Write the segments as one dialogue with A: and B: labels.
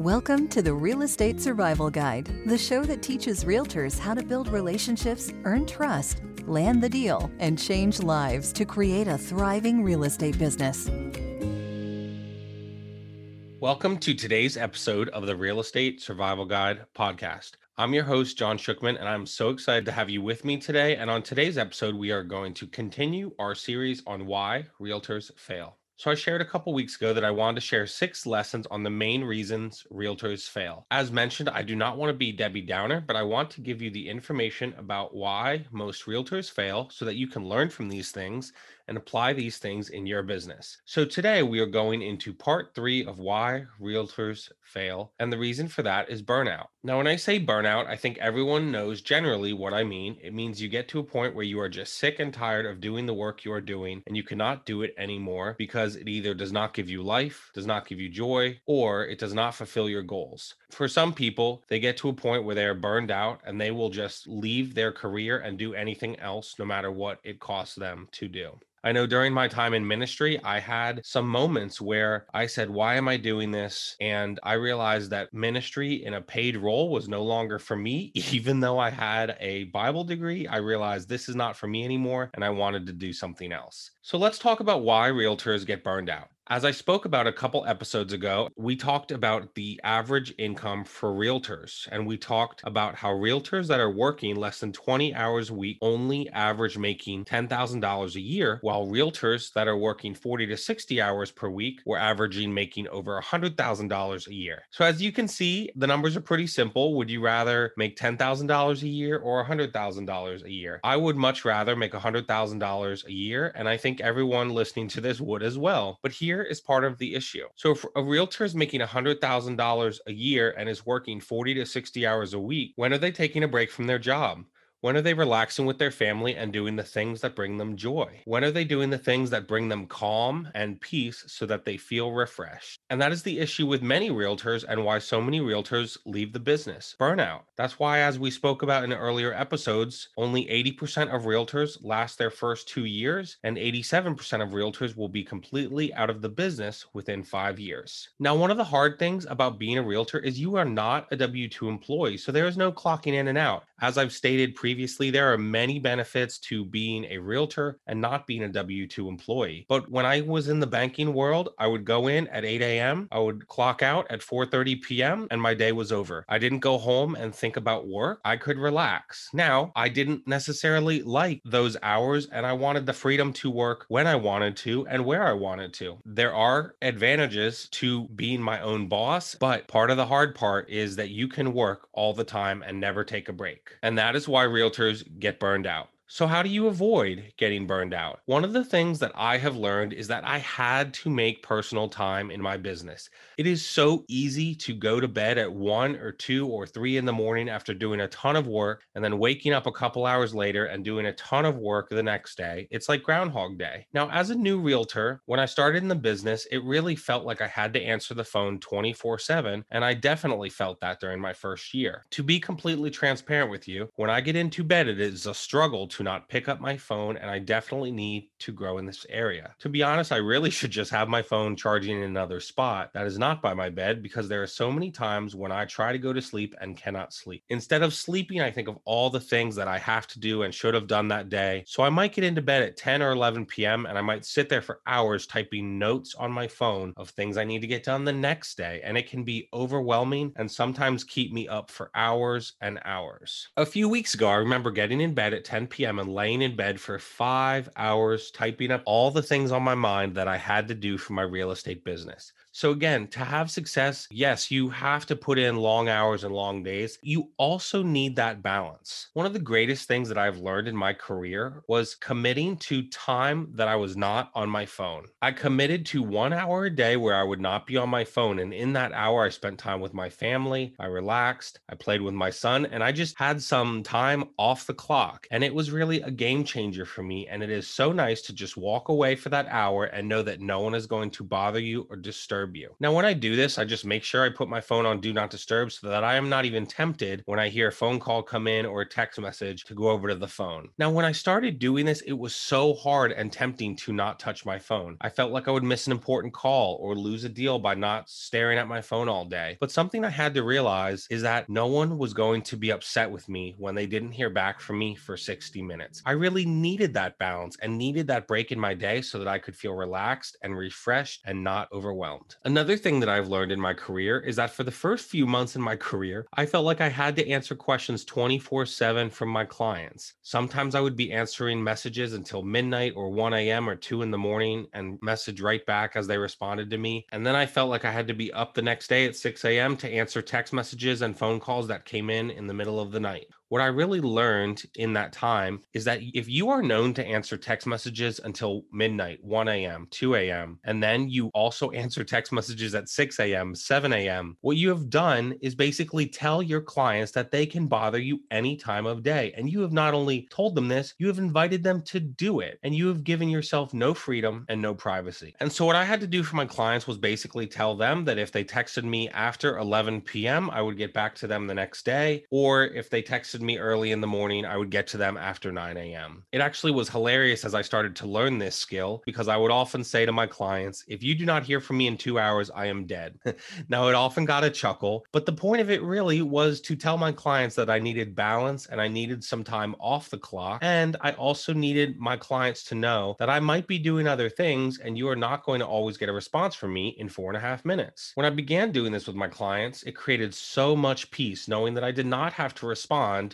A: Welcome to the Real Estate Survival Guide, the show that teaches realtors how to build relationships, earn trust, land the deal, and change lives to create a thriving real estate business.
B: Welcome to today's episode of the Real Estate Survival Guide podcast. I'm your host, John Shookman, and I'm so excited to have you with me today. And on today's episode, we are going to continue our series on why realtors fail. So I shared a couple weeks ago that I wanted to share six lessons on the main reasons realtors fail. As mentioned, I do not want to be Debbie Downer, but I want to give you the information about why most realtors fail so that you can learn from these things and apply these things in your business. So today we are going into part three of why realtors fail. And the reason for that is burnout. Now, when I say burnout, I think everyone knows generally what I mean. It means you get to a point where you are just sick and tired of doing the work you are doing and you cannot do it anymore because it either does not give you life, does not give you joy, or it does not fulfill your goals. For some people, they get to a point where they are burned out and they will just leave their career and do anything else no matter what it costs them to do. I know during my time in ministry, I had some moments where I said, Why am I doing this? And I realized that ministry in a paid role was no longer for me. Even though I had a Bible degree, I realized this is not for me anymore and I wanted to do something else. So let's talk about why realtors get burned out. As I spoke about a couple episodes ago, we talked about the average income for realtors. And we talked about how realtors that are working less than 20 hours a week only average making $10,000 a year, while realtors that are working 40 to 60 hours per week were averaging making over $100,000 a year. So as you can see, the numbers are pretty simple. Would you rather make $10,000 a year or $100,000 a year? I would much rather make $100,000 a year. And I think everyone listening to this would as well. But here is part of the issue. So if a realtor is making $100,000 a year and is working 40 to 60 hours a week, when are they taking a break from their job? When are they relaxing with their family and doing the things that bring them joy? When are they doing the things that bring them calm and peace so that they feel refreshed? And that is the issue with many realtors and why so many realtors leave the business burnout. That's why, as we spoke about in earlier episodes, only 80% of realtors last their first two years, and 87% of realtors will be completely out of the business within five years. Now, one of the hard things about being a realtor is you are not a W 2 employee, so there is no clocking in and out. As I've stated previously, previously, there are many benefits to being a realtor and not being a W 2 employee. But when I was in the banking world, I would go in at 8 a.m., I would clock out at 4:30 p.m., and my day was over. I didn't go home and think about work. I could relax. Now, I didn't necessarily like those hours, and I wanted the freedom to work when I wanted to and where I wanted to. There are advantages to being my own boss, but part of the hard part is that you can work all the time and never take a break. And that is why realtors get burned out. So, how do you avoid getting burned out? One of the things that I have learned is that I had to make personal time in my business. It is so easy to go to bed at one or two or three in the morning after doing a ton of work and then waking up a couple hours later and doing a ton of work the next day. It's like Groundhog Day. Now, as a new realtor, when I started in the business, it really felt like I had to answer the phone 24 7. And I definitely felt that during my first year. To be completely transparent with you, when I get into bed, it is a struggle to not pick up my phone, and I definitely need to grow in this area. To be honest, I really should just have my phone charging in another spot that is not by my bed because there are so many times when I try to go to sleep and cannot sleep. Instead of sleeping, I think of all the things that I have to do and should have done that day. So I might get into bed at 10 or 11 p.m. and I might sit there for hours typing notes on my phone of things I need to get done the next day. And it can be overwhelming and sometimes keep me up for hours and hours. A few weeks ago, I remember getting in bed at 10 p.m. and laying in bed for five hours typing up all the things on my mind that I had to do for my real estate business. So, again, to have success, yes, you have to put in long hours and long days. You also need that balance. One of the greatest things that I've learned in my career was committing to time that I was not on my phone. I committed to one hour a day where I would not be on my phone. And in that hour, I spent time with my family. I relaxed, I played with my son, and I just had some time off the clock. And it was really a game changer for me. And it is so nice to just walk away for that hour and know that no one is going to bother you or disturb you. Now, when I do this, I just make sure I put my phone on do not disturb so that I am not even tempted when I hear a phone call come in or a text message to go over to the phone. Now, when I started doing this, it was so hard and tempting to not touch my phone. I felt like I would miss an important call or lose a deal by not staring at my phone all day. But something I had to realize is that no one was going to be upset with me when they didn't hear back from me for 60 minutes. I really needed that balance and needed that break in my day so that I could feel relaxed and refreshed and not overwhelmed. Another thing that I've learned in my career is that for the first few months in my career, I felt like I had to answer questions 24 7 from my clients. Sometimes I would be answering messages until midnight or 1 a.m. or 2 in the morning and message right back as they responded to me. And then I felt like I had to be up the next day at 6 a.m. to answer text messages and phone calls that came in in the middle of the night. What I really learned in that time is that if you are known to answer text messages until midnight, 1 a.m., 2 a.m., and then you also answer text messages at 6 a.m., 7 a.m., what you have done is basically tell your clients that they can bother you any time of day. And you have not only told them this, you have invited them to do it. And you have given yourself no freedom and no privacy. And so, what I had to do for my clients was basically tell them that if they texted me after 11 p.m., I would get back to them the next day. Or if they texted texted me early in the morning, I would get to them after 9 a.m. It actually was hilarious as I started to learn this skill because I would often say to my clients, if you do not hear from me in two hours, I am dead. now, it often got a chuckle, but the point of it really was to tell my clients that I needed balance and I needed some time off the clock. And I also needed my clients to know that I might be doing other things and you are not going to always get a response from me in four and a half minutes. When I began doing this with my clients, it created so much peace knowing that I did not have to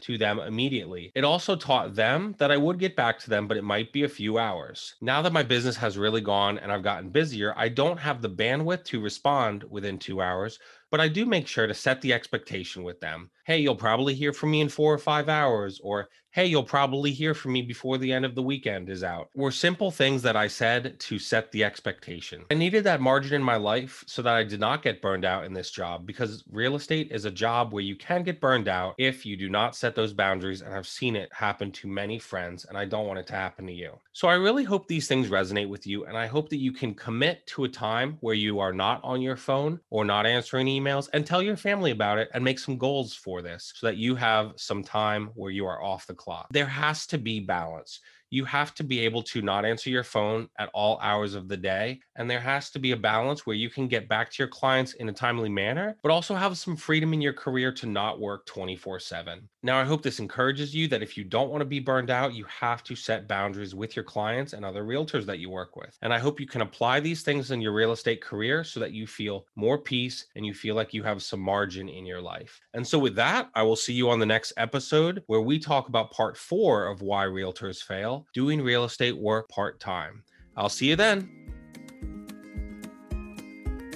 B: to them immediately. It also taught them that I would get back to them, but it might be a few hours. Now that my business has really gone and I've gotten busier, I don't have the bandwidth to respond within two hours, but I do make sure to set the expectation with them. Hey, you'll probably hear from me in four or five hours, or hey, you'll probably hear from me before the end of the weekend is out, were simple things that I said to set the expectation. I needed that margin in my life so that I did not get burned out in this job because real estate is a job where you can get burned out if you do not set those boundaries. And I've seen it happen to many friends, and I don't want it to happen to you. So I really hope these things resonate with you, and I hope that you can commit to a time where you are not on your phone or not answering emails and tell your family about it and make some goals for this so that you have some time where you are off the clock. There has to be balance you have to be able to not answer your phone at all hours of the day. And there has to be a balance where you can get back to your clients in a timely manner, but also have some freedom in your career to not work 24 7. Now, I hope this encourages you that if you don't want to be burned out, you have to set boundaries with your clients and other realtors that you work with. And I hope you can apply these things in your real estate career so that you feel more peace and you feel like you have some margin in your life. And so, with that, I will see you on the next episode where we talk about part four of why realtors fail doing real estate work part time. I'll see you then.